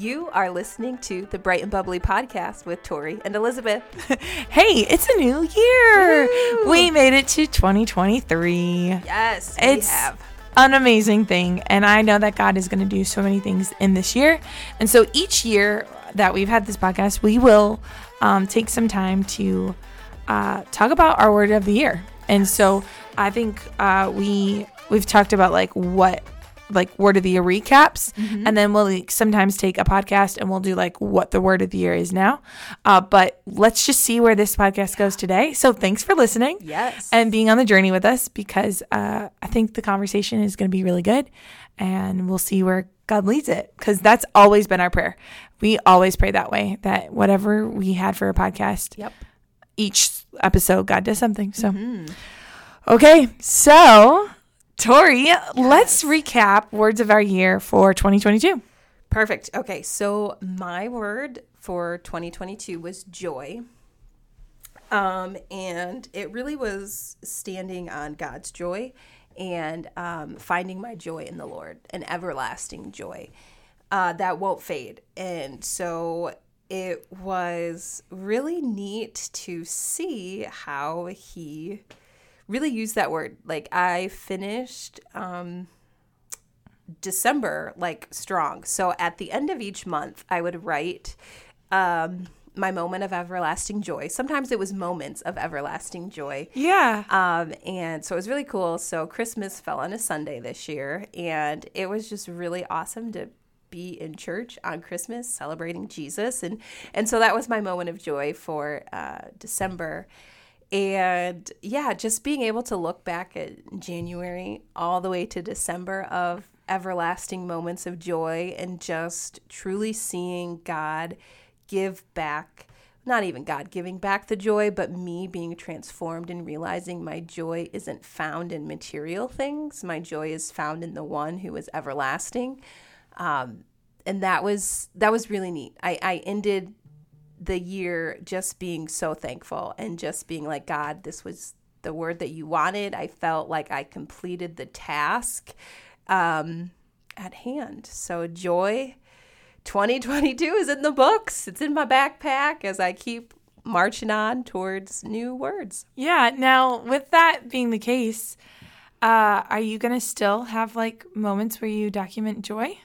You are listening to the Bright and Bubbly podcast with Tori and Elizabeth. hey, it's a new year. Woo! We made it to 2023. Yes, we It's have. an amazing thing. And I know that God is going to do so many things in this year. And so each year that we've had this podcast, we will um, take some time to uh, talk about our word of the year. And so I think uh, we we've talked about like what like word of the year recaps and then we'll like, sometimes take a podcast and we'll do like what the word of the year is now uh, but let's just see where this podcast goes today so thanks for listening Yes. and being on the journey with us because uh, I think the conversation is going to be really good and we'll see where God leads it because that's always been our prayer. We always pray that way that whatever we had for a podcast, Yep. each episode, God does something. So, okay. So, Tori, let's recap words of our year for 2022. Perfect. Okay, so my word for 2022 was joy. Um, and it really was standing on God's joy and um, finding my joy in the Lord, an everlasting joy uh, that won't fade. And so it was really neat to see how he really use that word. Like I finished um, December like strong. So at the end of each month, I would write um, my moment of everlasting joy. Sometimes it was moments of everlasting joy. Yeah. Um, and so it was really cool. So Christmas fell on a Sunday this year, and it was just really awesome to be in church on Christmas celebrating Jesus, and and so that was my moment of joy for uh, December. And yeah, just being able to look back at January all the way to December of everlasting moments of joy and just truly seeing God give back not even God giving back the joy, but me being transformed and realizing my joy isn't found in material things. My joy is found in the one who is everlasting. Um, and that was that was really neat. I, I ended the year just being so thankful and just being like, God, this was the word that you wanted. I felt like I completed the task um, at hand. So joy 2022 is in the books. It's in my backpack as I keep marching on towards new words. Yeah. Now, with that being the case, uh, are you going to still have like moments where you document joy?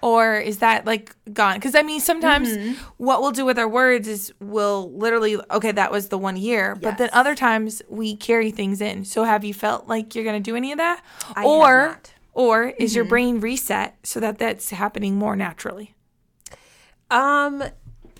Or is that like gone? Because I mean, sometimes what we'll do with our words is we'll literally, okay, that was the one year. But then other times we carry things in. So have you felt like you're going to do any of that? I or, or is your brain reset so that that's happening more naturally? Um,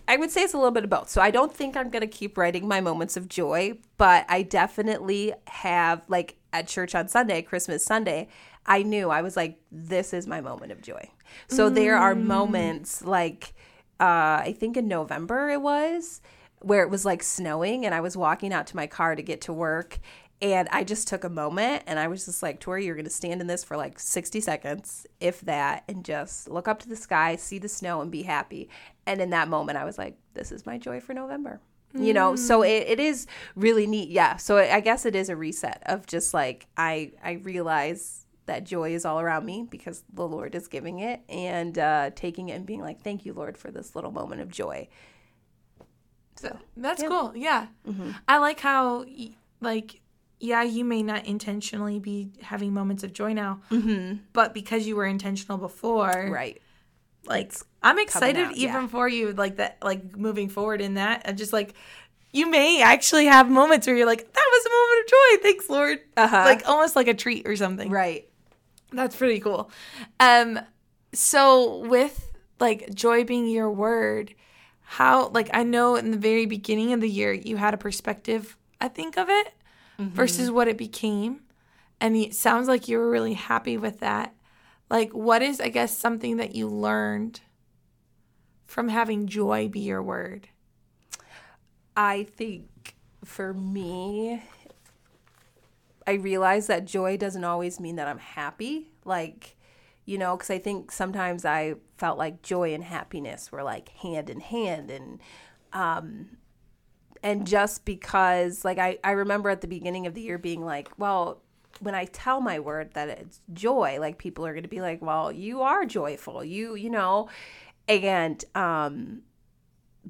I would say it's a little bit of both. So I don't think I'm going to keep writing my moments of joy, but I definitely have, like at church on Sunday, Christmas Sunday, I knew I was like, this is my moment of joy. So there are moments like, uh, I think in November it was, where it was like snowing and I was walking out to my car to get to work. And I just took a moment and I was just like, Tori, you're going to stand in this for like 60 seconds, if that, and just look up to the sky, see the snow, and be happy. And in that moment, I was like, this is my joy for November. You know, so it, it is really neat. Yeah. So I guess it is a reset of just like, I, I realize that joy is all around me because the Lord is giving it and uh, taking it and being like, thank you, Lord, for this little moment of joy. So That's cool. Yeah. I like how, like, yeah, you may not intentionally be having moments of joy now, but because you were intentional before, right. like, I'm excited out, even yeah. for you, like, that, like, moving forward in that. And just like, you may actually have moments where you're like, that was a moment of joy. Thanks, Lord. Uh-huh. Like, almost like a treat or something. Right. That's pretty cool. Um, so with like joy being your word, how like I know in the very beginning of the year you had a perspective, I think of it versus what it became, and it sounds like you were really happy with that. Like, what is I guess something that you learned from having joy be your word? I think for me, I realize that joy doesn't always mean that I'm happy. Like, you know, because I think sometimes I felt like joy and happiness were like hand in hand. And, um, and just because, like, I, I remember at the beginning of the year being like, well, when I tell my word that it's joy, like people are going to be like, well, you are joyful. You, you know, and um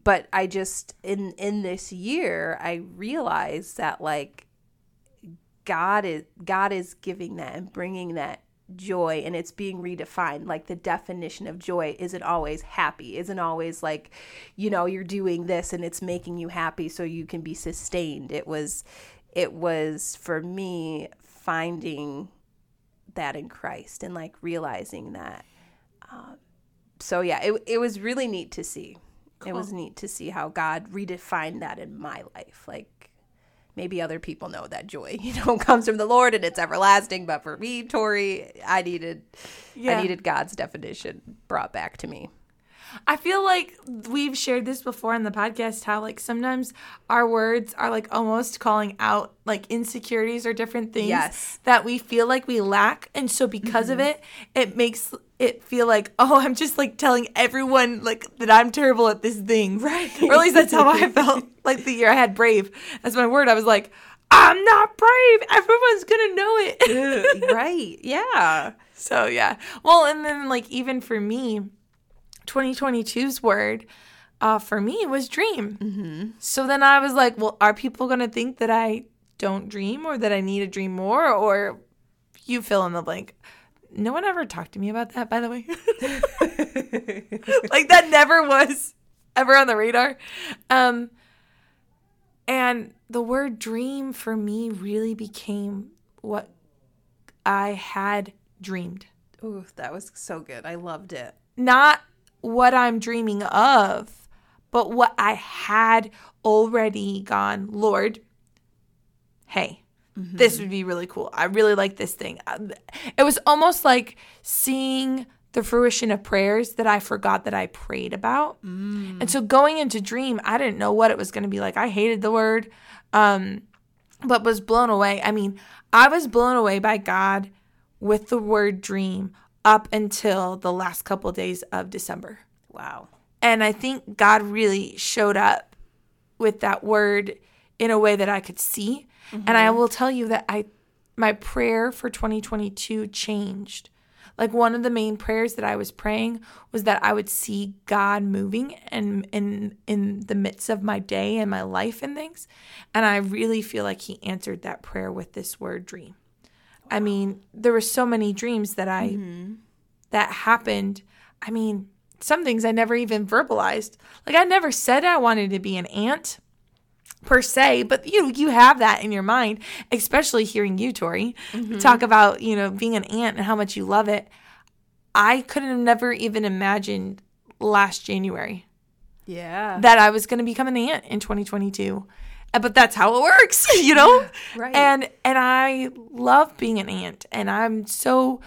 but I just in in this year I realized that like God is God is giving that and bringing that joy and it's being redefined. Like the definition of joy isn't always happy isn't always like you know you're doing this and it's making you happy so you can be sustained. It was it was for me finding that in Christ and like realizing that um, so yeah it, it was really neat to see. Cool. it was neat to see how God redefined that in my life. Like maybe other people know that joy, you know, comes from the Lord and it's everlasting. But for me, Tori, I needed, yeah. I needed God's definition brought back to me. I feel like we've shared this before in the podcast how like sometimes our words are like almost calling out like insecurities or different things yes. that we feel like we lack and so because mm-hmm. of it it makes it feel like oh I'm just like telling everyone like that I'm terrible at this thing. Right. Or at least that's how I felt like the year I had brave. As my word. I was like I'm not brave. Everyone's gonna know it. Right. Yeah. So yeah. Well and then like even for me 2022's word uh, for me was dream. Mm-hmm. So then I was like, well, are people going to think that I don't dream or that I need to dream more? Or you fill in the blank. No one ever talked to me about that, by the way. like that never was ever on the radar. Um, and the word dream for me really became what I had dreamed. Ooh, that was so good. I loved it. Not what I'm dreaming of, but what I had already gone, Lord, hey, mm-hmm. this would be really cool. I really like this thing. Uh, it was almost like seeing the fruition of prayers that I forgot that I prayed about. Mm. And so going into dream, I didn't know what it was going to be like. I hated the word, um, but was blown away. I mean, I was blown away by God with the word dream up until the last couple of days of December. Wow. And I think God really showed up with that word in a way that I could see. Mm-hmm. And I mm-hmm. will tell you that I my prayer for 2022 changed. Like one of the main prayers that I was praying was that I would see God moving and in in the midst of my day and my life and things. And I really feel like he answered that prayer with this word dream. I mean, there were so many dreams that I mm-hmm. that happened. I mean, some things I never even verbalized. Like I never said I wanted to be an aunt per se, but you you have that in your mind, especially hearing you, Tori, mm-hmm. talk about, you know, being an aunt and how much you love it. I could have never even imagined last January. Yeah. That I was going to become an aunt in 2022 but that's how it works, you know? right. And and I love being an aunt and I'm so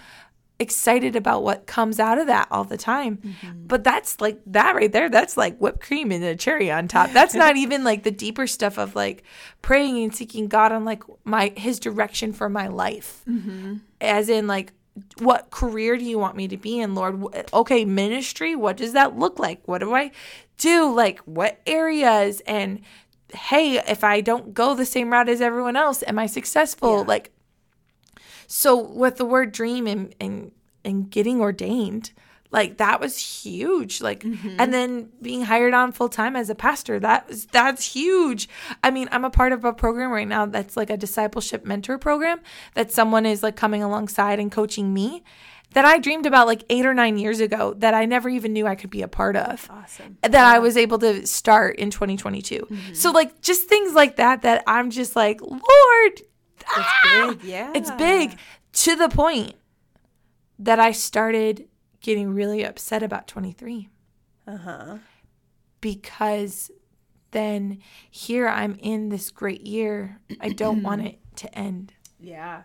excited about what comes out of that all the time. Mm-hmm. But that's like that right there, that's like whipped cream and a cherry on top. That's not even like the deeper stuff of like praying and seeking God on like my his direction for my life. Mm-hmm. As in like what career do you want me to be in, Lord? Okay, ministry, what does that look like? What do I do? Like what areas and hey, if I don't go the same route as everyone else, am I successful? Yeah. Like, so with the word dream and, and, and getting ordained, like that was huge like mm-hmm. and then being hired on full time as a pastor that was that's huge i mean i'm a part of a program right now that's like a discipleship mentor program that someone is like coming alongside and coaching me that I dreamed about like eight or nine years ago that I never even knew I could be a part of. Awesome. That yeah. I was able to start in 2022. Mm-hmm. So, like, just things like that, that I'm just like, Lord, it's ah! big. Yeah. It's big to the point that I started getting really upset about 23. Uh huh. Because then here I'm in this great year. I don't want it to end. Yeah.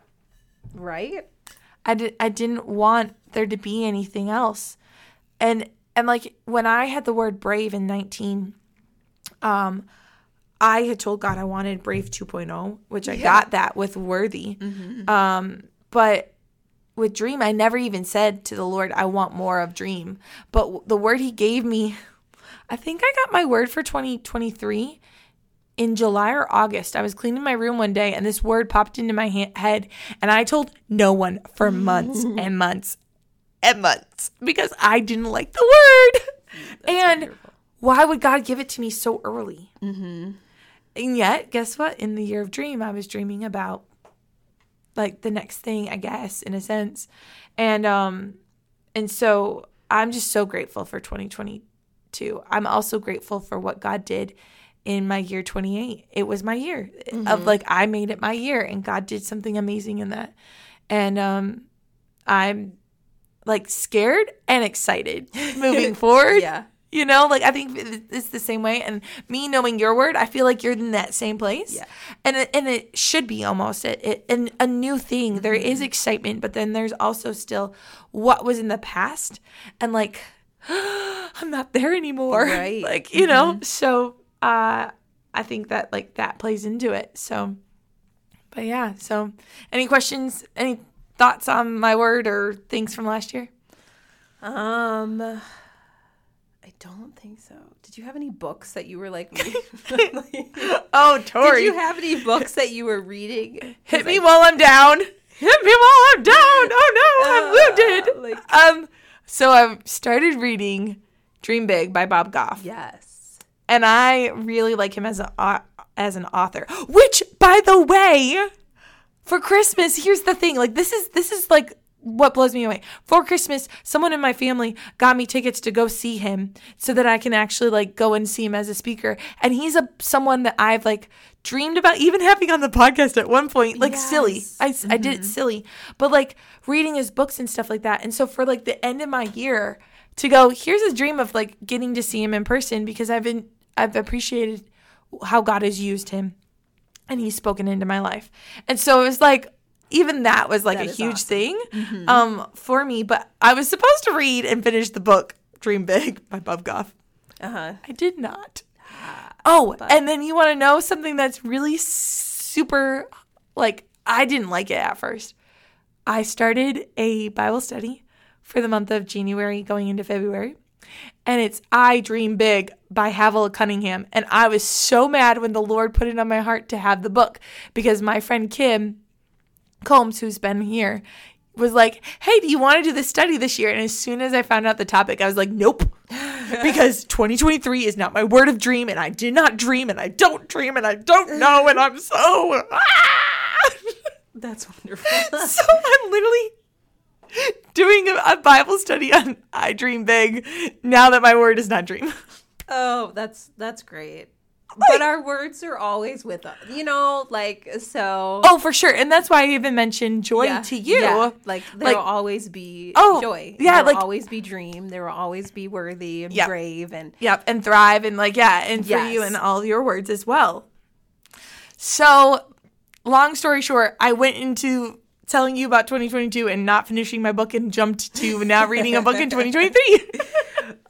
Right? I, di- I didn't want there to be anything else. And and like when I had the word brave in 19 um I had told God I wanted Brave 2.0, which I yeah. got that with Worthy. Mm-hmm. Um, but with Dream, I never even said to the Lord, I want more of Dream. But the word He gave me, I think I got my word for 2023 in July or August, I was cleaning my room one day and this word popped into my ha- head. And I told no one for months and months and months because I didn't like the word. And why would God give it to me so early? Mm-hmm. And yet, guess what? In the year of dream, I was dreaming about like the next thing, I guess, in a sense. And um and so I'm just so grateful for 2022. I'm also grateful for what God did in my year 28. It was my year mm-hmm. of like I made it my year and God did something amazing in that. And um I'm like scared and excited moving forward. Yeah. You know, like I think it's the same way. And me knowing your word, I feel like you're in that same place. Yeah. And it, and it should be almost it, it and a new thing. Mm-hmm. There is excitement, but then there's also still what was in the past, and like I'm not there anymore. Right. like you mm-hmm. know. So uh, I think that like that plays into it. So, but yeah. So, any questions? Any thoughts on my word or things from last year? Um don't think so. Did you have any books that you were like? oh, Tori. Did you have any books that you were reading? Hit me while I'm down. Hit me while I'm down. Oh no, I'm uh, wounded. Like, um, so I've started reading Dream Big by Bob Goff. Yes, and I really like him as a as an author. Which, by the way, for Christmas, here's the thing. Like this is this is like what blows me away for christmas someone in my family got me tickets to go see him so that i can actually like go and see him as a speaker and he's a someone that i've like dreamed about even having on the podcast at one point like yes. silly I, mm-hmm. I did it mm-hmm. silly but like reading his books and stuff like that and so for like the end of my year to go here's a dream of like getting to see him in person because i've been i've appreciated how god has used him and he's spoken into my life and so it was like even that was like that a huge awesome. thing mm-hmm. um, for me. But I was supposed to read and finish the book Dream Big by Bob Goff. Uh-huh. I did not. Oh, but. and then you want to know something that's really super like I didn't like it at first. I started a Bible study for the month of January going into February. And it's I Dream Big by Havilah Cunningham. And I was so mad when the Lord put it on my heart to have the book because my friend Kim Combs, who's been here, was like, Hey, do you want to do this study this year? And as soon as I found out the topic, I was like, Nope. because 2023 is not my word of dream, and I did not dream, and I don't dream, and I don't know, and I'm so. Ah! That's wonderful. so I'm literally doing a, a Bible study on I Dream Big now that my word is not dream. Oh, that's that's great but our words are always with us, you know, like so. Oh, for sure, and that's why I even mentioned joy yeah, to you. Yeah. Like there like, will always be oh, joy. Yeah, there like always be dream. There will always be worthy and yep. brave and yep, and thrive and like yeah, and for yes. you and all your words as well. So, long story short, I went into telling you about 2022 and not finishing my book and jumped to now reading a book in 2023.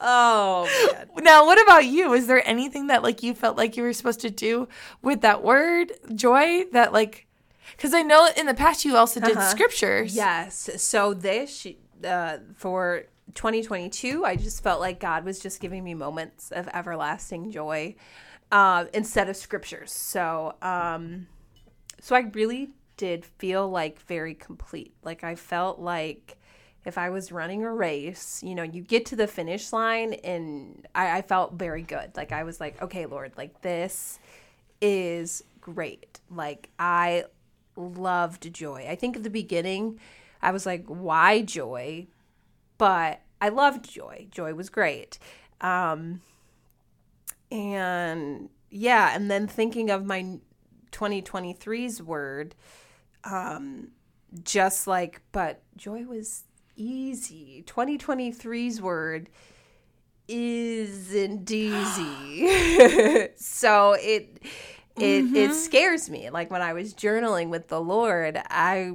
oh man. Now, what about you? Is there anything that like you felt like you were supposed to do with that word joy that like cuz I know in the past you also did uh-huh. scriptures. Yes. So this uh, for 2022, I just felt like God was just giving me moments of everlasting joy uh, instead of scriptures. So, um, so I really did feel like very complete. Like I felt like if I was running a race, you know, you get to the finish line and I, I felt very good. Like I was like, okay, Lord, like this is great. Like I loved joy. I think at the beginning I was like, why joy? But I loved joy. Joy was great. Um and yeah, and then thinking of my 2023's word, um, just like, but joy was easy. 2023's word isn't easy. so it it mm-hmm. it scares me. Like when I was journaling with the Lord, I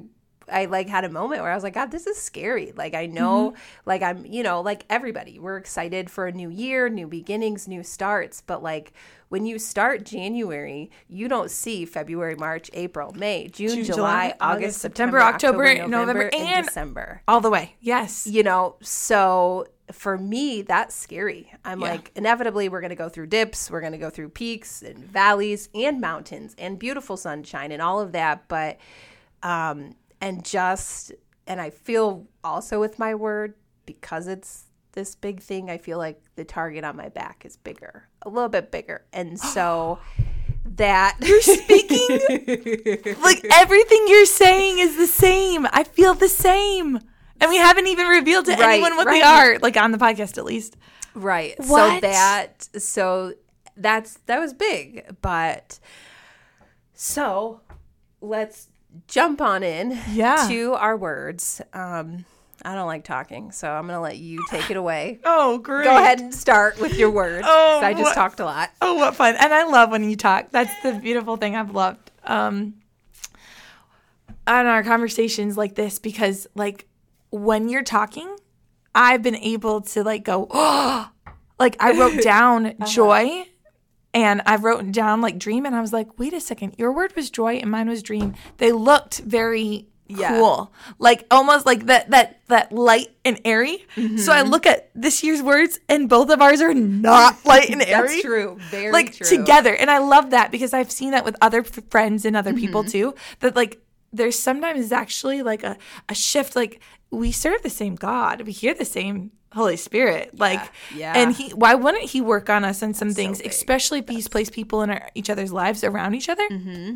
I like had a moment where I was like, God, this is scary. Like I know, mm-hmm. like I'm, you know, like everybody, we're excited for a new year, new beginnings, new starts. But like when you start January, you don't see February, March, April, May, June, June July, July, August, August September, October, October November, November, and, and December. All the way. Yes. You know, so for me, that's scary. I'm yeah. like, inevitably, we're going to go through dips, we're going to go through peaks and valleys and mountains and beautiful sunshine and all of that. But, um, and just and I feel also with my word because it's this big thing, I feel like the target on my back is bigger, a little bit bigger. And so that You're speaking like everything you're saying is the same. I feel the same. And we haven't even revealed to Right, anyone what they are, like on the podcast at least. Right. So that so that's that was big, but so let's jump on in Yeah. to our words. Um I don't like talking, so I'm going to let you take it away. Oh, great. Go ahead and start with your words. Oh, I just what- talked a lot. Oh, what fun. And I love when you talk. That's the beautiful thing I've loved. Um on our conversations like this because like when you're talking, I've been able to like go, oh, like I wrote down joy and I wrote down like dream and I was like, wait a second, your word was joy and mine was dream. They looked very Yeah. cool. Like almost like that that that light and airy. So I look at this year's words and both of ours are not light and airy That's true. Very like true. together and i love that because i've seen that with other f- friends and other Mm-hmm. people too that like there's sometimes actually like a, a shift like we serve the same god we hear the same holy spirit like yeah. and he why wouldn't he work on us on some things big. especially if he's placed people in our, each other's lives around each other Mm-hmm.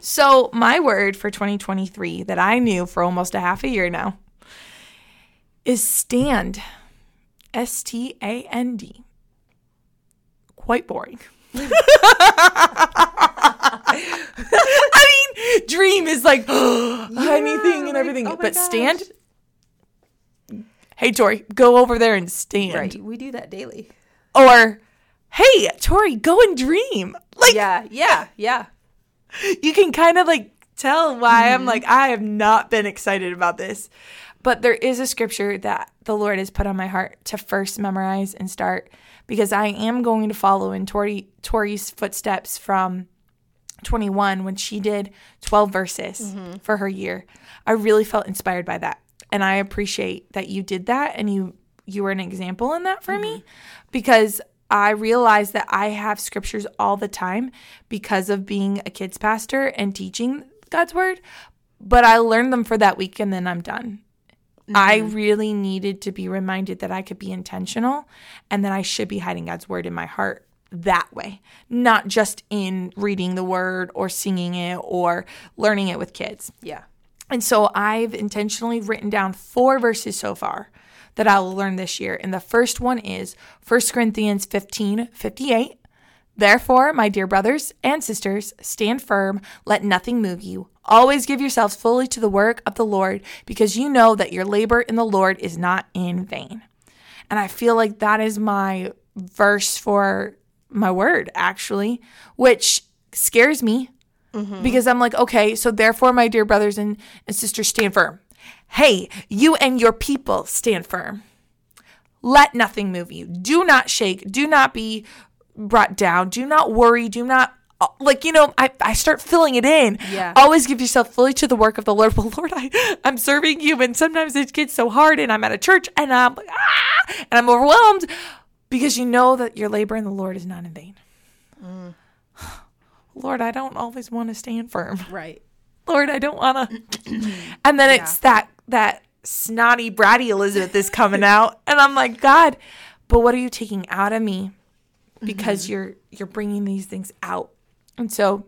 so my word for 2023 that i knew for almost a half a year now is stand s-t-a-n-d quite boring I mean, dream is like anything and like, everything, oh but gosh. stand. Hey, Tori, go over there and stand. Right. We do that daily. Or, hey, Tori, go and dream. Like Yeah. Yeah. Yeah. you can kind of like tell why I'm Mm-hmm. like I have not been excited about this. But there is a scripture that the Lord has put on my heart to first memorize and start because I am going to follow in Tori Tori's footsteps from 21 when she did 12 verses Mm-hmm. for her year. I really felt inspired by that. And I appreciate that you did that and you you were an example in that for me mm-hmm. because I realize that I have scriptures all the time because of being a kids pastor and teaching God's word, but I learned them for that week and then I'm done. I mm-hmm. really needed to be reminded that I could be intentional and that I should be hiding God's word in my heart that way, not just in reading the word or singing it or learning it with kids. Yeah. And so I've intentionally written down four verses so far that I will learn this year. And the first one is 1 Corinthians 15 58. Therefore, my dear brothers and sisters, stand firm, let nothing move you. Always give yourselves fully to the work of the Lord, because you know that your labor in the Lord is not in vain. And I feel like that is my verse for my word, actually, which scares me because I'm like, okay, so therefore, my dear brothers and, and sisters, stand firm. Hey, you and your people stand firm. Let nothing move you. Do not shake. Do not be brought down. Do not worry. Do not, uh, like, you know, I, I start filling it in. Yeah. Always give yourself fully to the work of the Lord. Well, Lord, I, I'm serving you. And sometimes it gets so hard and I'm at a church and I'm like, ah, and I'm overwhelmed because you know that your labor in the Lord is not in vain. Lord, I don't always want to stand firm. Right. Lord, I don't want to. and then it's that that snotty bratty Elizabeth is coming out, and I'm like, God, but what are you taking out of me? Because mm-hmm. you're you're bringing these things out, and so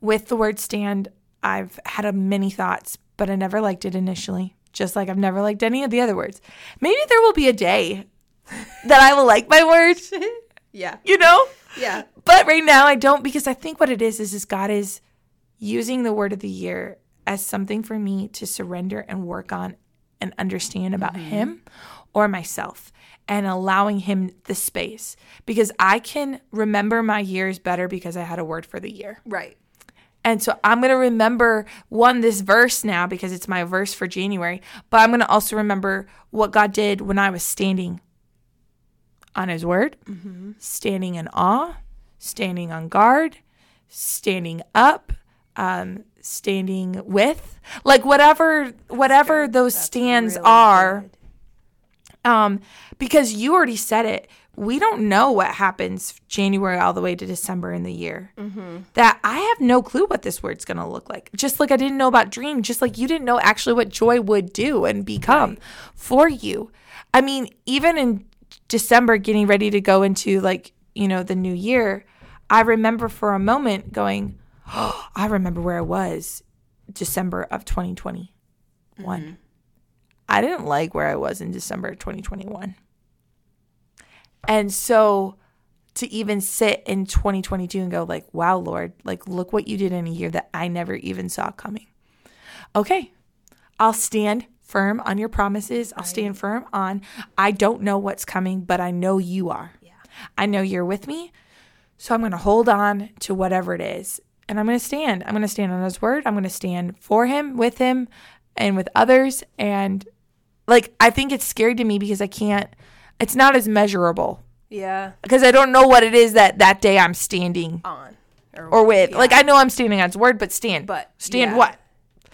with the word stand, I've had a many thoughts, but I never liked it initially. Just like I've never liked any of the other words. Maybe there will be a day that I will like my word, Yeah. you know. Yeah. But right now I don't because I think what it is is is God is using the word of the year as something for me to surrender and work on and understand about mm-hmm. him or myself and allowing him the space because I can remember my years better because I had a word for the year. Right. And so I'm going to remember one this verse now because it's my verse for January, but I'm going to also remember what God did when I was standing on his word, mm-hmm. standing in awe, standing on guard, standing up, um, standing with, like whatever whatever those stands really are good. um, because you already said it. We don't know what happens January all the way to December in the year. That I have no clue what this word's going to look like. Just like I didn't know about dream, just like you didn't know actually what joy would do and become for you. I mean, even in December, getting ready to go into like, you know, the new year, I remember for a moment going, oh, I remember where I was December of 2021. Mm-hmm. I didn't like where I was in December 2021. And so to even sit in 2022 and go like, "Wow, Lord, like look what you did in a year that I never even saw coming." Okay. I'll stand firm on your promises. I'll stand firm on I don't know what's coming, but I know you are. I know you're with me. So I'm going to hold on to whatever it is. And I'm going to stand. I'm going to stand on his word. I'm going to stand for him, with him, and with others. And like, I think it's scary to me because I can't, it's not as measurable. Yeah. Because I don't know what it is that that day I'm standing on or, or with. Yeah. Like, I know I'm standing on his word, but stand. But stand yeah. what?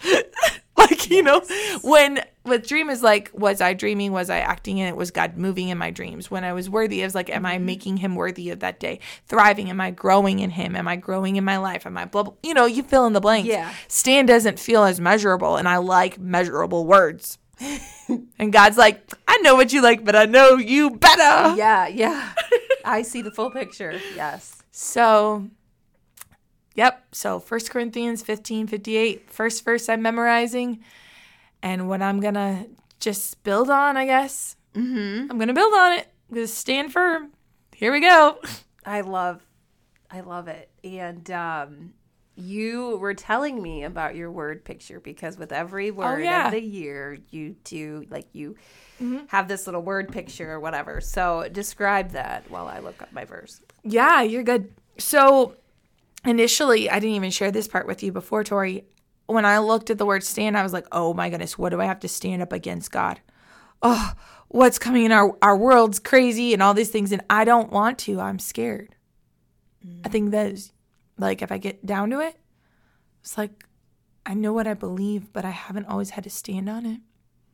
like you know when with dream is like was i dreaming? Was i acting in it? Was god moving in my dreams? When i was worthy of like am i mm-hmm. making him worthy of that day? Thriving? Am i growing in him? Am i growing in my life? Am i blah, blah you know you fill in the blanks. Yeah. Stand doesn't feel as measurable and i like measurable words. And god's like i know what you like but i know you better. Yeah yeah. I see the full picture. Yes. So Yep. So 1 Corinthians 15, 58, first verse I'm memorizing. And what I'm going to just build on, I guess. Mm-hmm. I'm going to build on it. I'm going to stand firm. Here we go. I love, I love it. And um, you were telling me about your word picture because with every oh, word oh, yeah. of the year, you do like you mm-hmm. have this little word picture or whatever. So describe that while I look up my verse. Yeah, you're good. So initially, I didn't even share this part with you before, Tori. When I looked at the word stand, I was like, oh my goodness, what do I have to stand up against God? Oh, what's coming in our, our world's crazy and all these things. And I don't want to. I'm scared. Mm. I think that is like, if I get down to it, it's like, I know what I believe, but I haven't always had to stand on it.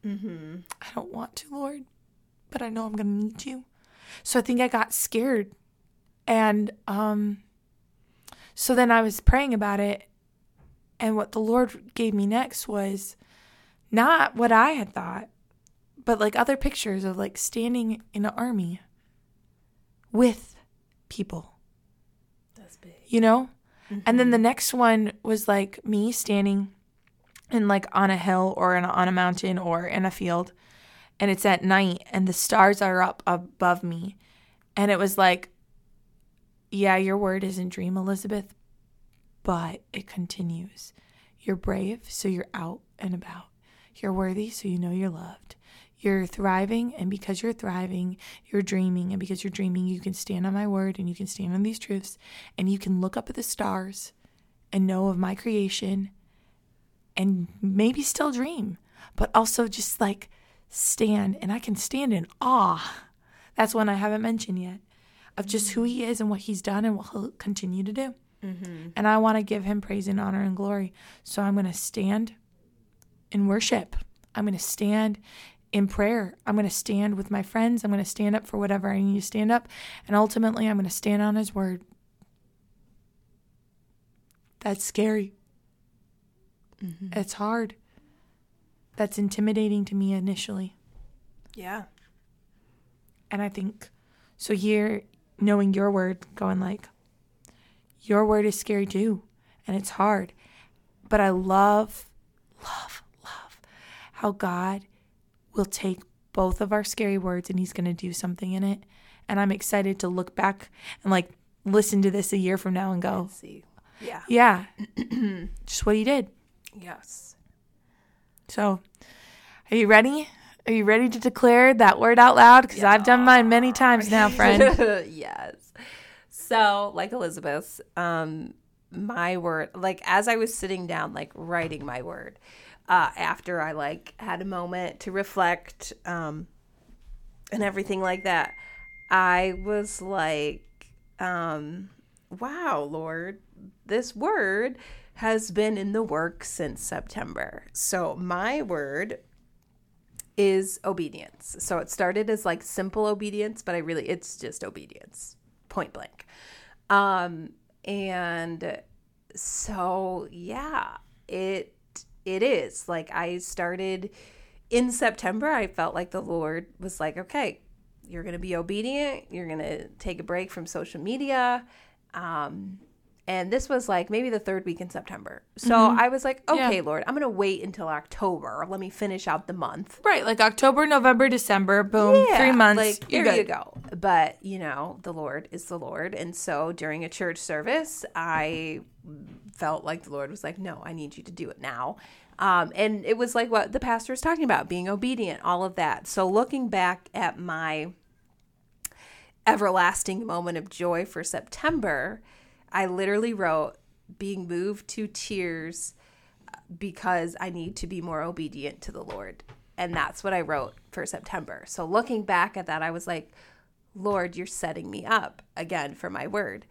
Mm-hmm. I don't want to, Lord, but I know I'm going to need to. So I think I got scared. And um, so then I was praying about it, and what the Lord gave me next was not what I had thought, but like other pictures of like standing in an army with people. That's big. You know? Mm-hmm. And then the mm-hmm. next one was like me standing in like on a hill or in a, on a mountain or in a field and it's at night and the stars are up above me and it was like yeah, your word isn't dream, Elizabeth, but it continues. You're brave, so you're out and about. You're worthy, so you know you're loved. You're thriving, and because you're thriving, you're dreaming. And because you're dreaming, you can stand on my word and you can stand on these truths and you can look up at the stars and know of my creation and maybe still dream, but also just like stand. And I can stand in awe. That's one I haven't mentioned yet of just who he is and what he's done and what he'll continue to do. Mm-hmm. And I want to give him praise and honor and glory. So I'm going to stand in worship. I'm going to stand in prayer. I'm going to stand with my friends. I'm going to stand up for whatever I need to stand up. And ultimately, I'm going to stand on his word. That's scary. Mm-hmm. It's hard. That's intimidating to me initially. Yeah. And I think so here knowing your word, going like, your word is scary too, and it's hard. But I love, love, love how God will take both of our scary words and He's going to do something in it. And I'm excited to look back and like listen to this a year from now and go, see. Yeah. Yeah. Just what He did. Yes. So, are you ready? Are you ready to declare that word out loud? Because yeah. I've done mine many times now, friend. yes. So, like Elizabeth's, um, my word, like as I was sitting down, like writing my word, uh, after I like had a moment to reflect, um, and everything like that, I was like, um, wow, Lord, this word has been in the work since September. So, my word is obedience. So it started as like simple obedience, but I really it's just obedience, point blank. Um and so yeah, it it is. Like I started in September, I felt like the Lord was like, okay, you're to be obedient. You're to take a break from social media. Um, and this was like maybe the third week in September. So Mm-hmm. I was like, okay, Lord, I'm going to wait until October. Let me finish out the month. Right, like October, November, December, boom, three months. Like, there good. you go. But, you know, the Lord is the Lord. And so during a church service, I felt like the Lord was like, no, I need you to do it now. Um, and it was like what the pastor was talking about being obedient, all of that. So looking back at my everlasting moment of joy for September, I literally wrote being moved to tears because I need to be more obedient to the Lord. And that's what I wrote for September. So looking back at that, I was like, Lord, you're setting me up again for my word.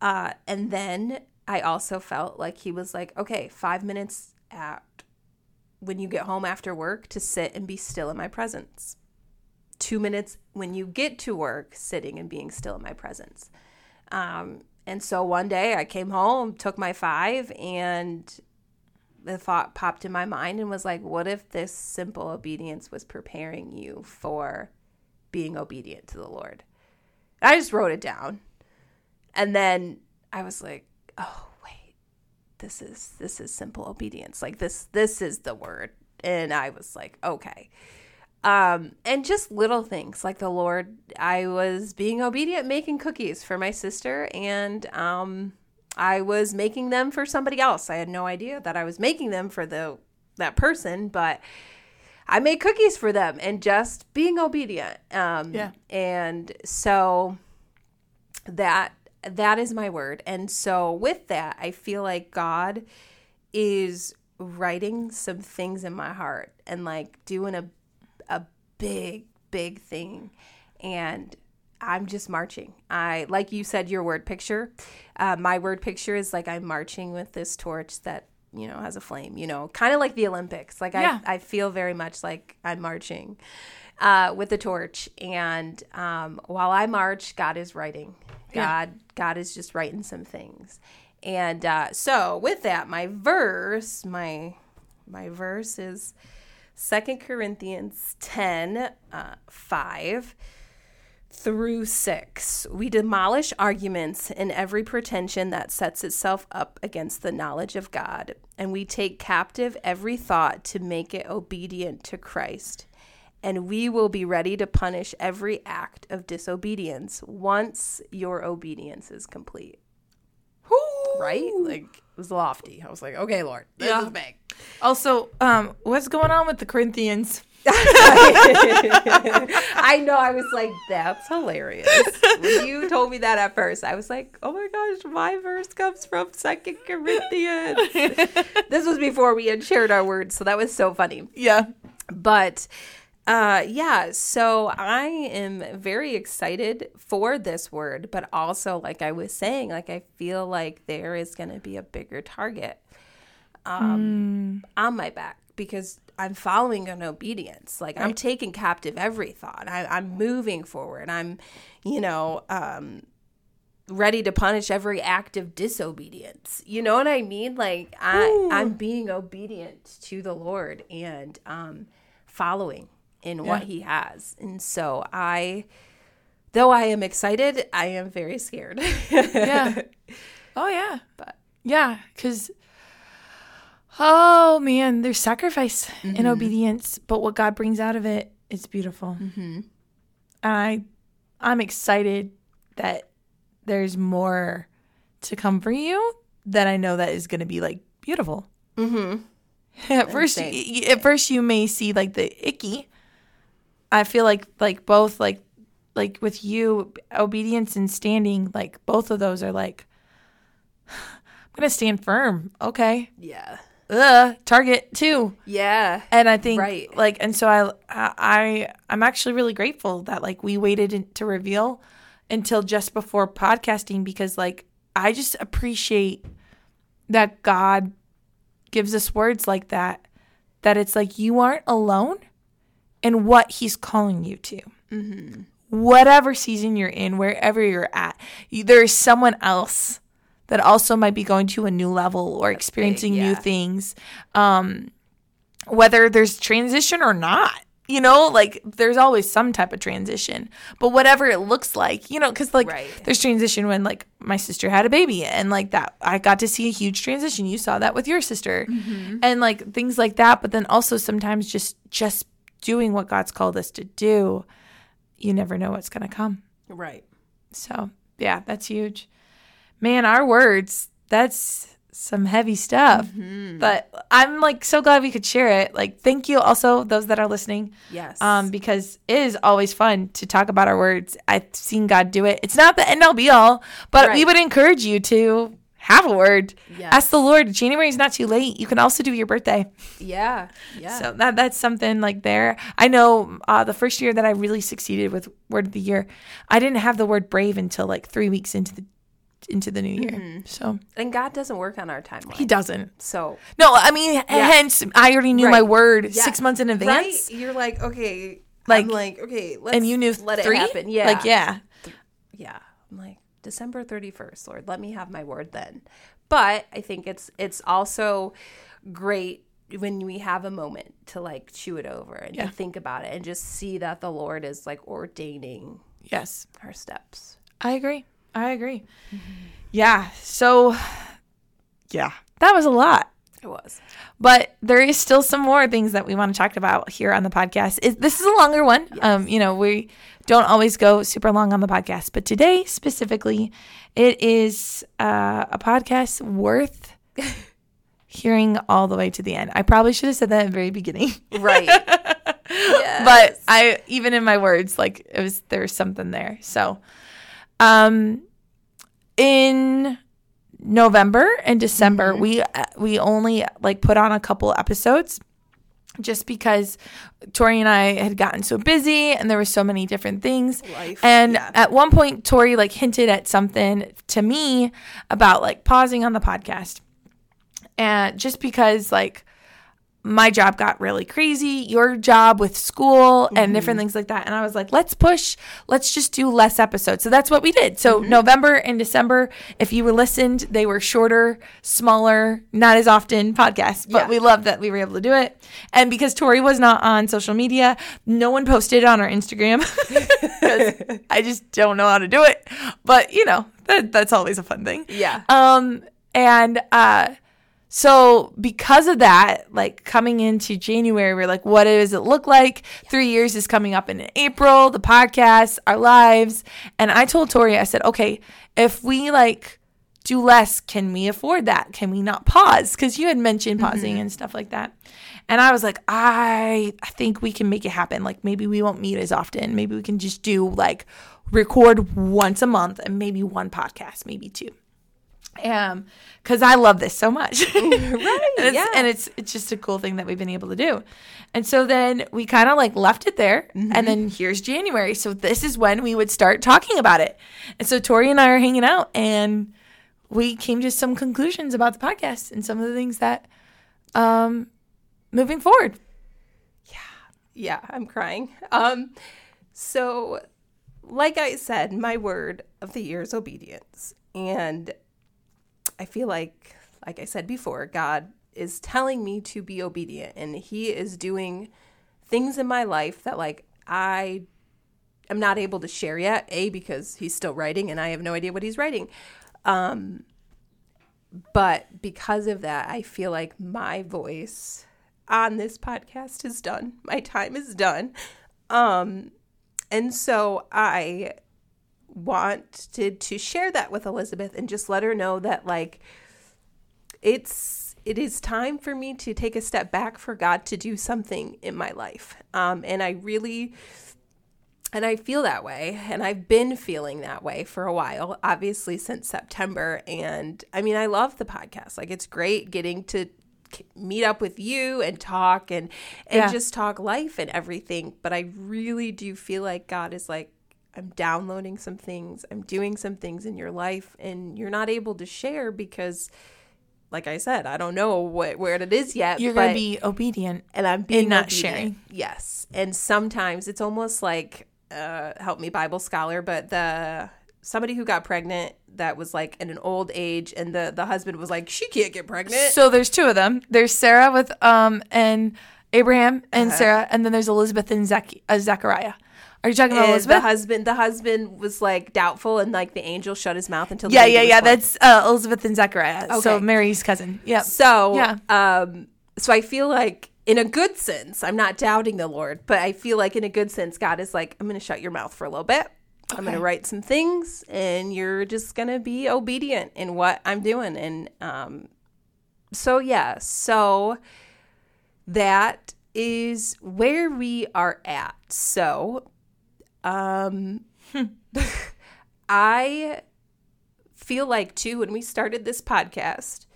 Uh, and then I also felt like he was like, okay, five minutes at when you get home after work to sit and be still in my presence. Two minutes when you get to work, sitting and being still in my presence. Um, and so one day I came home, took my five, and the thought popped in my mind and was like, what if this simple obedience was preparing you for being obedient to the Lord? I just wrote it down. And then I was like, oh, wait. This is this is simple obedience. Like this this is the word. And I was like, okay. Um, and just little things like the Lord, I was being obedient, making cookies for my sister, and um, I was making them for somebody else. I had no idea that I was making them for the that person, but I made cookies for them and just being obedient. Um, Yeah. And so that that is my word. And so with that, I feel like God is writing some things in my heart and like doing a a big big thing and I'm just marching. I like you said your word picture. Uh, my word picture is like I'm marching with this torch that you know has a flame. You know, kind of like the Olympics. Like Yeah. I I feel very much like I'm marching uh, with the torch. And um, while I march, God is writing. Yeah. God God is just writing some things. And uh, so with that, my verse, my my verse is Second Corinthians 10, uh, 5 through 6. We demolish arguments and every pretension that sets itself up against the knowledge of God, and we take captive every thought to make it obedient to Christ. And we will be ready to punish every act of disobedience once your obedience is complete. Right? Like, it was lofty. I was like, okay, Lord, this Yeah. is big. Also, um, what's going on with the Corinthians? I know. I was like, that's hilarious. When you told me that at first, I was like, oh my gosh, my verse comes from Second Corinthians. this was before we had shared our words, so that was so funny. Yeah. But uh yeah, so I am very excited for this word, but also like I was saying, like I feel like there is going to be a bigger target um on my back because I'm following in obedience. Like I'm taking captive every thought. I, I'm moving forward. I'm, you know, um, ready to punish every act of disobedience. You know what I mean? Like I, I'm being obedient to the Lord and um, following in what He has. And so I, though I am excited, I am very scared. Yeah. oh yeah. But Yeah, because oh man, there's sacrifice Mm-hmm. in obedience, but what God brings out of it is beautiful. Mm-hmm. I I'm excited that there's more to come for you that I know that is going to be like beautiful. Mm-hmm. At first, same. y- y- at first you may see like the icky. I feel like like both like like with you obedience and standing like both of those are like I'm gonna stand firm. Okay, Yeah. Uh, target too. Yeah. And I think Right. like and so I I I'm actually really grateful that like we waited to reveal until just before podcasting because like I just appreciate that God gives us words like that that it's like you aren't alone in what he's calling you to. Mhm. Whatever season you're in, wherever you're at, you, there is someone else that also might be going to a new level or experiencing new yeah. things. Um, whether there's transition or not. You know, like there's always some type of transition, but whatever it looks like, you know, because like Right. there's transition when like my sister had a baby and like that, I got to see a huge transition. You saw that with your sister and like things like that. But then also sometimes just, just doing what God's called us to do, you never know what's going to come. Right. So yeah, that's huge. Man, our words, that's some heavy stuff. But I'm like so glad we could share it. Like, thank you also those that are listening. Yes. Um, because it is always fun to talk about our words. I've seen God do it. It's not the end all be all, but we would encourage you to have a word. Yes. Ask the Lord. January is not too late. You can also do your birthday. yeah. Yeah. So that that's something like there. I know uh, the first year that I really succeeded with word of the year, I didn't have the word brave until like three weeks into the into the new year. Mm-hmm. So and God doesn't work on our timeline. he doesn't. so No, I mean, hence I already knew my word Yeah. six months in advance, Right? You're like, okay, Like- I'm like, okay, let's and you knew let three. it happen. Yeah, like yeah, yeah. I'm like December 31st, Lord, let me have my word then. But I think it's it's also great when we have a moment to like chew it over and Yeah. to think about it and just see that the Lord is like ordaining yes, our steps. I agree. I agree. Yeah. So, yeah, that was a lot. It was. but there is still some more things that we want to talk about here on the podcast. It, this is a longer one. Um, you know, we don't always go super long on the podcast, but today specifically, it is uh, a podcast worth hearing all the way to the end. I probably should have said that at the very beginning, Right. but I even in my words, like it was there was something there. So, um, in November and December, we uh, we only like put on a couple episodes just because Tori and I had gotten so busy and there were so many different things. Life, and yeah. at one point Tori like hinted at something to me about like pausing on the podcast. And just because like my job got really crazy, your job with school and different things like that. And I was like, let's push, let's just do less episodes. So that's what we did. So November and December, if you were listened, they were shorter, smaller, not as often podcasts, but Yeah. we loved that we were able to do it. And because Tori was not on social media, no one posted on our Instagram. I just don't know how to do it. But you know, that, that's always a fun thing. Yeah. Um, and uh, so because of that, like coming into January, we're like, what does it look like? Three years is coming up in April, the podcast, our lives. And I told Tori, I said, okay, if we like do less, can we afford that? Can we not pause? Because you had mentioned mm-hmm. pausing and stuff like that. And I was like, I I think we can make it happen. Like maybe we won't meet as often. Maybe we can just do like record once a month and maybe one podcast, maybe two um because i love this so much. Right and it's, yeah. and it's it's just a cool thing that we've been able to do. And so then we kind of like left it there and then here's january. So this is when we would start talking about it. And so tori and i are hanging out and we came to some conclusions about the podcast and some of the things that um moving forward. Yeah. Yeah, I'm crying. Um, so, like I said, my word of the year is obedience, and I feel like, like I said before, God is telling me to be obedient, and He is doing things in my life that, like, I am not able to share yet. A because He's still writing, and I have no idea what He's writing. Um, but because of that, I feel like my voice on this podcast is done. My time is done. Um, and so I wanted to share that with Elizabeth and just let her know that like it's it is time for me to take a step back for God to do something in my life. Um, and I really and I feel that way, and I've been feeling that way for a while, obviously since September. And I mean, I love the podcast. Like, it's great getting to meet up with you and talk and and Yeah. just talk life and everything. But I really do feel like God is like, I'm downloading some things, I'm doing some things in your life, and you're not able to share because. Like I said, I don't know what where it is yet. you're but gonna be obedient and I'm being not obedient. sharing. Yes, and sometimes it's almost like uh, help me Bible scholar, but the somebody who got pregnant that was like in an old age, and the the husband was like, she can't get pregnant. So there's two of them. There's Sarah with um and Abraham and Uh-huh. Sarah, and then there's Elizabeth and Zach- uh, Zechariah. Are you talking about And Elizabeth? the husband, the husband was like doubtful, and like the angel shut his mouth until yeah, yeah, yeah. born. That's uh, Elizabeth and Zechariah. So Mary's cousin. Yep. So, Yeah. um, so I feel like in a good sense, I'm not doubting the Lord, but I feel like in a good sense, God is like, I'm going to shut your mouth for a little bit. I'm going to write some things, and you're just going to be obedient in what I'm doing. And um, so, yeah, so that is where we are at. So, um, I feel like too when we started this podcast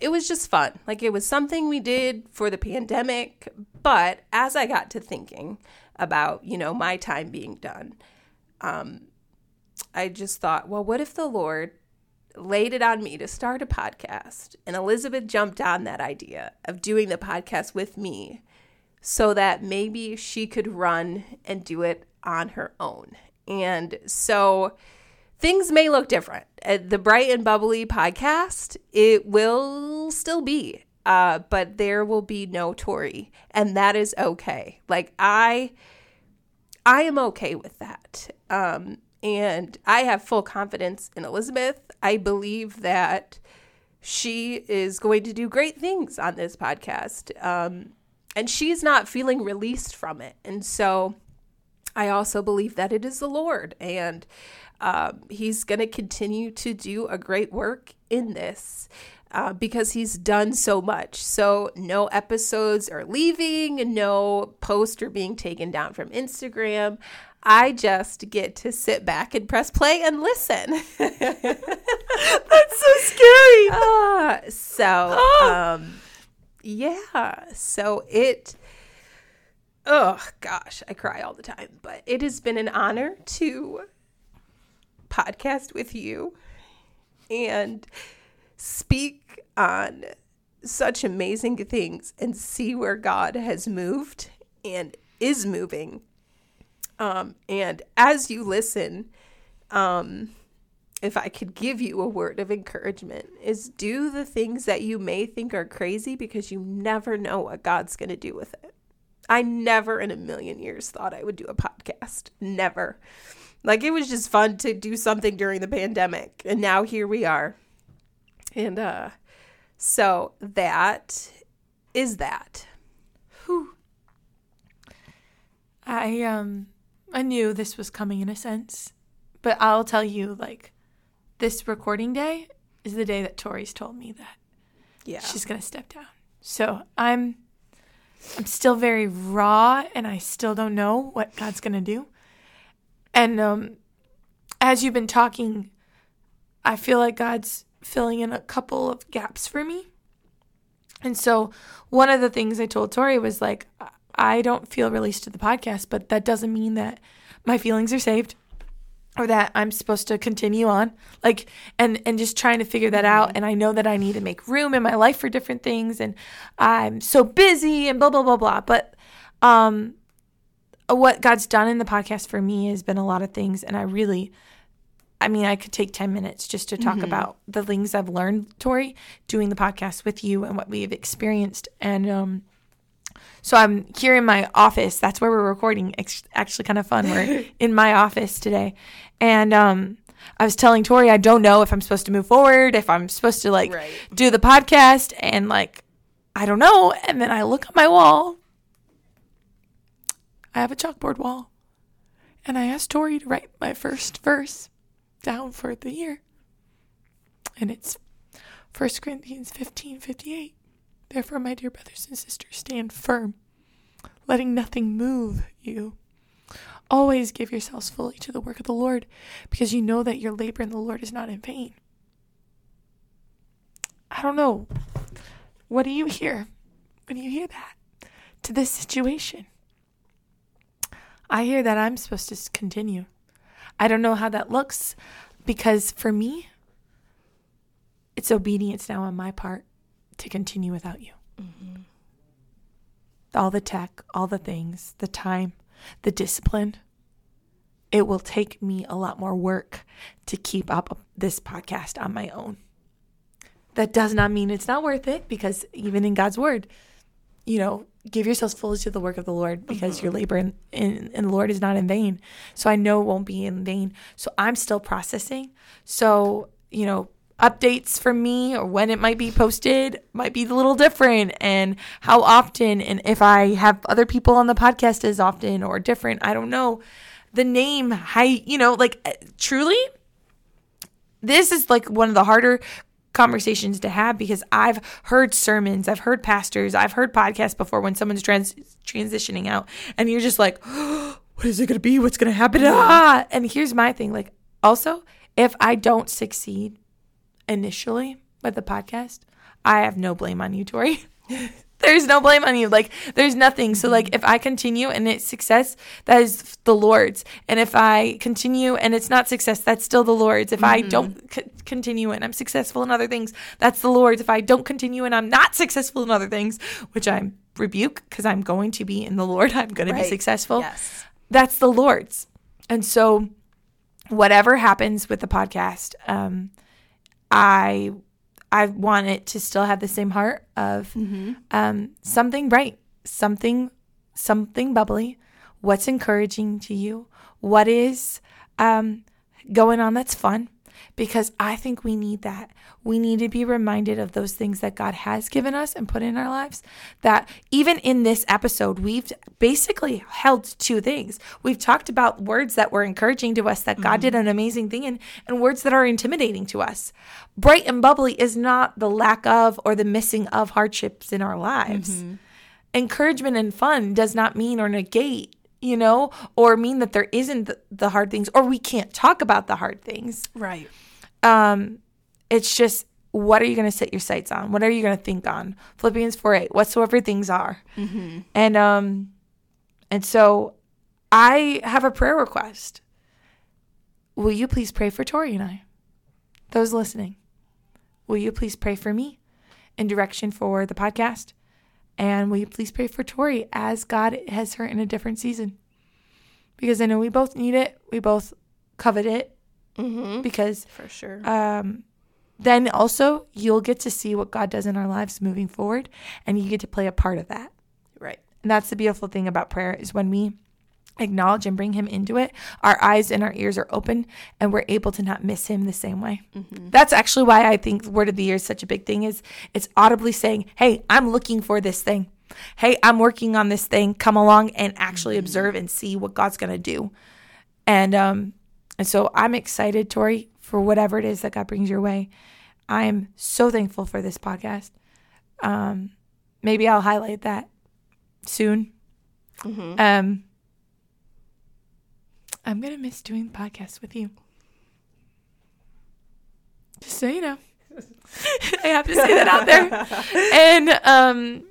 it was just fun. Like it was something we did for the pandemic but as i got to thinking about you know my time being done um i just thought well what if the lord laid it on me to start a podcast? And elizabeth jumped on that idea of doing the podcast with me so that maybe she could run and do it on her own and so things may look different. Uh, the Bright and Bubbly podcast, it will still be, uh, but there will be no Tori, and that is okay. Like I, I am okay with that, um, and I have full confidence in Elizabeth. I believe that she is going to do great things on this podcast, um, and she's not feeling released from it, and so. I also believe that it is the Lord, and um, He's going to continue to do a great work in this uh, because He's done so much. So, no episodes are leaving, no posts are being taken down from Instagram. I just get to sit back and press play and listen. That's so scary. Ah, so, Oh. um, yeah, so it. Oh gosh, I cry all the time, but it has been an honor to podcast with you and speak on such amazing things and see where God has moved and is moving. Um, and as you listen, um, if I could give you a word of encouragement, is do the things that you may think are crazy because you never know what God's going to do with it. I never in a million years thought I would do a podcast. Never. Like it was just fun to do something during the pandemic. And now here we are. And uh so that is that. I um I knew this was coming in a sense, but I'll tell you like this recording day is the day that Tori's told me that Yeah. she's gonna step down. So I'm I'm still very raw and I still don't know what God's gonna do. And um as you've been talking, I feel like God's filling in a couple of gaps for me. And so one of the things I told Tori was like, I don't feel released to the podcast, but that doesn't mean that my feelings are saved or that I'm supposed to continue on. Like and and just trying to figure that out. And I know that I need to make room in my life for different things and I'm so busy and blah blah blah blah. But um what God's done in the podcast for me has been a lot of things and I really I mean, I could take 10 minutes just to talk about the things I've learned, Tori, doing the podcast with you and what we've experienced. And um, so I'm here in my office. That's where we're recording. It's actually kind of fun. We're in my office today. And um, I was telling Tori, I don't know if I'm supposed to move forward, if I'm supposed to like Right. do the podcast. And like, I don't know. And then I look at my wall. I have a chalkboard wall. And I asked Tori to write my first verse down for the year. And it's 1 Corinthians 15 58. Therefore, my dear brothers and sisters, stand firm, letting nothing move you. Always give yourselves fully to the work of the Lord, because you know that your labor in the Lord is not in vain. I don't know. What do you hear when you hear that to this situation? I hear that I'm supposed to continue. I don't know how that looks because for me, it's obedience now on my part to continue without you. Mm-hmm. All the tech, all the things, the time, the discipline. it will take me a lot more work to keep up this podcast on my own. That does not mean it's not worth it because even in God's word, you know, give yourselves fully to the work of the Lord because your mm-hmm. labor in, in, in the Lord is not in vain. So I know it won't be in vain. So I'm still processing. So, you know, updates from me or when it might be posted might be a little different and how often and if I have other people on the podcast as often or different, I don't know. The name, I, you know, like uh, truly, this is like one of the harder conversations to have because I've heard sermons, I've heard pastors, I've heard podcasts before when someone's trans- transitioning out and you're just like, oh, what is it going to be? What's going to happen? Ah! And here's my thing like, also, if I don't succeed initially with the podcast, I have no blame on you, Tori. there's no blame on you. Like there's nothing. So like if I continue and it's success, that is the Lord's. And if I continue and it's not success, that's still the Lord's. If mm-hmm. I don't c- continue and I'm successful in other things, that's the Lord's. If I don't continue and I'm not successful in other things, which I'm rebuke because I'm going to be in the Lord, I'm going right. to be successful. Yes. That's the Lord's. And so whatever happens with the podcast, um, I I want it to still have the same heart of mm-hmm. um, something bright, something, something bubbly. What's encouraging to you? What is um, going on that's fun? Because I think we need that. We need to be reminded of those things that God has given us and put in our lives. That even in this episode, we've basically held two things. We've talked about words that were encouraging to us that God mm-hmm. did an amazing thing in, and words that are intimidating to us. Bright and bubbly is not the lack of or the missing of hardships in our lives. Mm-hmm. Encouragement and fun does not mean or negate you know, or mean that there isn't the hard things or we can't talk about the hard things. Right. Um, it's just what are you going to set your sights on? What are you going to think on? Philippians 4 8, whatsoever things are. Mm-hmm. And, um, and so I have a prayer request. Will you please pray for Tori and I? Those listening, will you please pray for me in direction for the podcast? And will you please pray for Tori as God has her in a different season? Because I know we both need it. We both covet it. Mm-hmm. Because for sure. Um, then also you'll get to see what God does in our lives moving forward, and you get to play a part of that. Right. And that's the beautiful thing about prayer is when we acknowledge and bring him into it, our eyes and our ears are open and we're able to not miss him the same way. Mm-hmm. That's actually why I think word of the year is such a big thing is it's audibly saying, "Hey, I'm looking for this thing. Hey, I'm working on this thing. Come along and actually mm-hmm. observe and see what God's going to do." And um and so I'm excited, Tori, for whatever it is that God brings your way. I am so thankful for this podcast. Um maybe I'll highlight that soon. Mm-hmm. Um I'm gonna miss doing podcasts with you. Just so you know. I have to say that out there. And um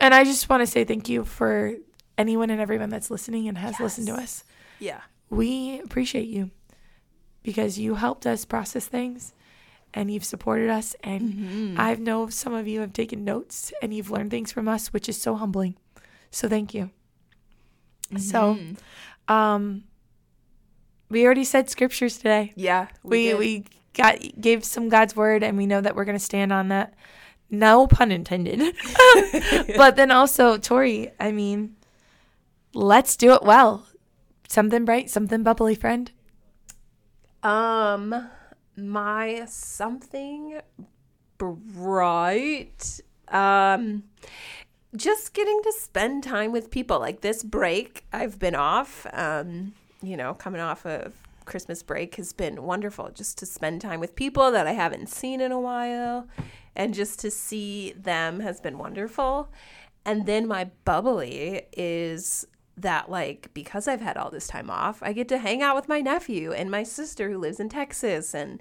and I just want to say thank you for anyone and everyone that's listening and has yes. listened to us. Yeah. We appreciate you because you helped us process things and you've supported us and mm-hmm. I know some of you have taken notes and you've learned things from us which is so humbling. So thank you. Mm-hmm. So um we already said scriptures today. Yeah, we we, we got gave some God's word, and we know that we're going to stand on that. No pun intended. but then also, Tori, I mean, let's do it well. Something bright, something bubbly, friend. Um, my something bright. Um, just getting to spend time with people. Like this break, I've been off. Um, you know, coming off of Christmas break has been wonderful just to spend time with people that I haven't seen in a while and just to see them has been wonderful. And then my bubbly is that like because I've had all this time off, I get to hang out with my nephew and my sister who lives in Texas and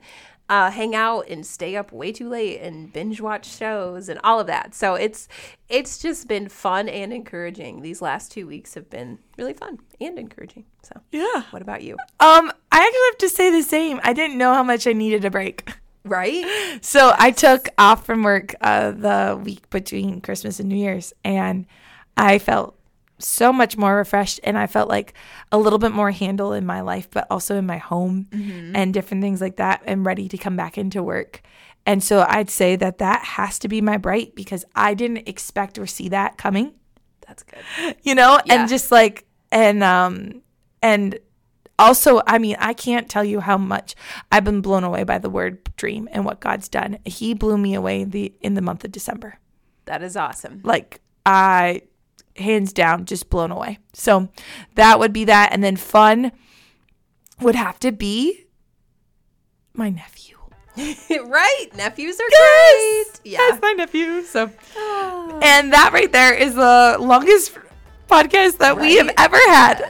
uh, hang out and stay up way too late and binge watch shows and all of that. So it's it's just been fun and encouraging. These last two weeks have been really fun and encouraging. So yeah. What about you? Um, I actually have to say the same. I didn't know how much I needed a break. Right. So I took off from work uh, the week between Christmas and New Year's, and I felt so much more refreshed and I felt like a little bit more handle in my life, but also in my home Mm-hmm. and different things like that and ready to come back into work. And so I'd say that that has to be my bright because I didn't expect or see that coming, That's good. you know, Yeah. and just like, and, um, and also, I mean, I can't tell you how much I've been blown away by the word dream and what God's done. He blew me away the in the month of December That is awesome. like I hands down just blown away. So that would be that and then fun would have to be my nephew. right? Nephews are Yes! great. Yeah. That's my nephew. So ah. and that right there is the longest podcast that we have ever had.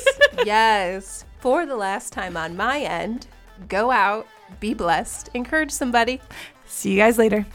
yes. For the last time on my end, go out, be blessed, encourage somebody. See you guys later.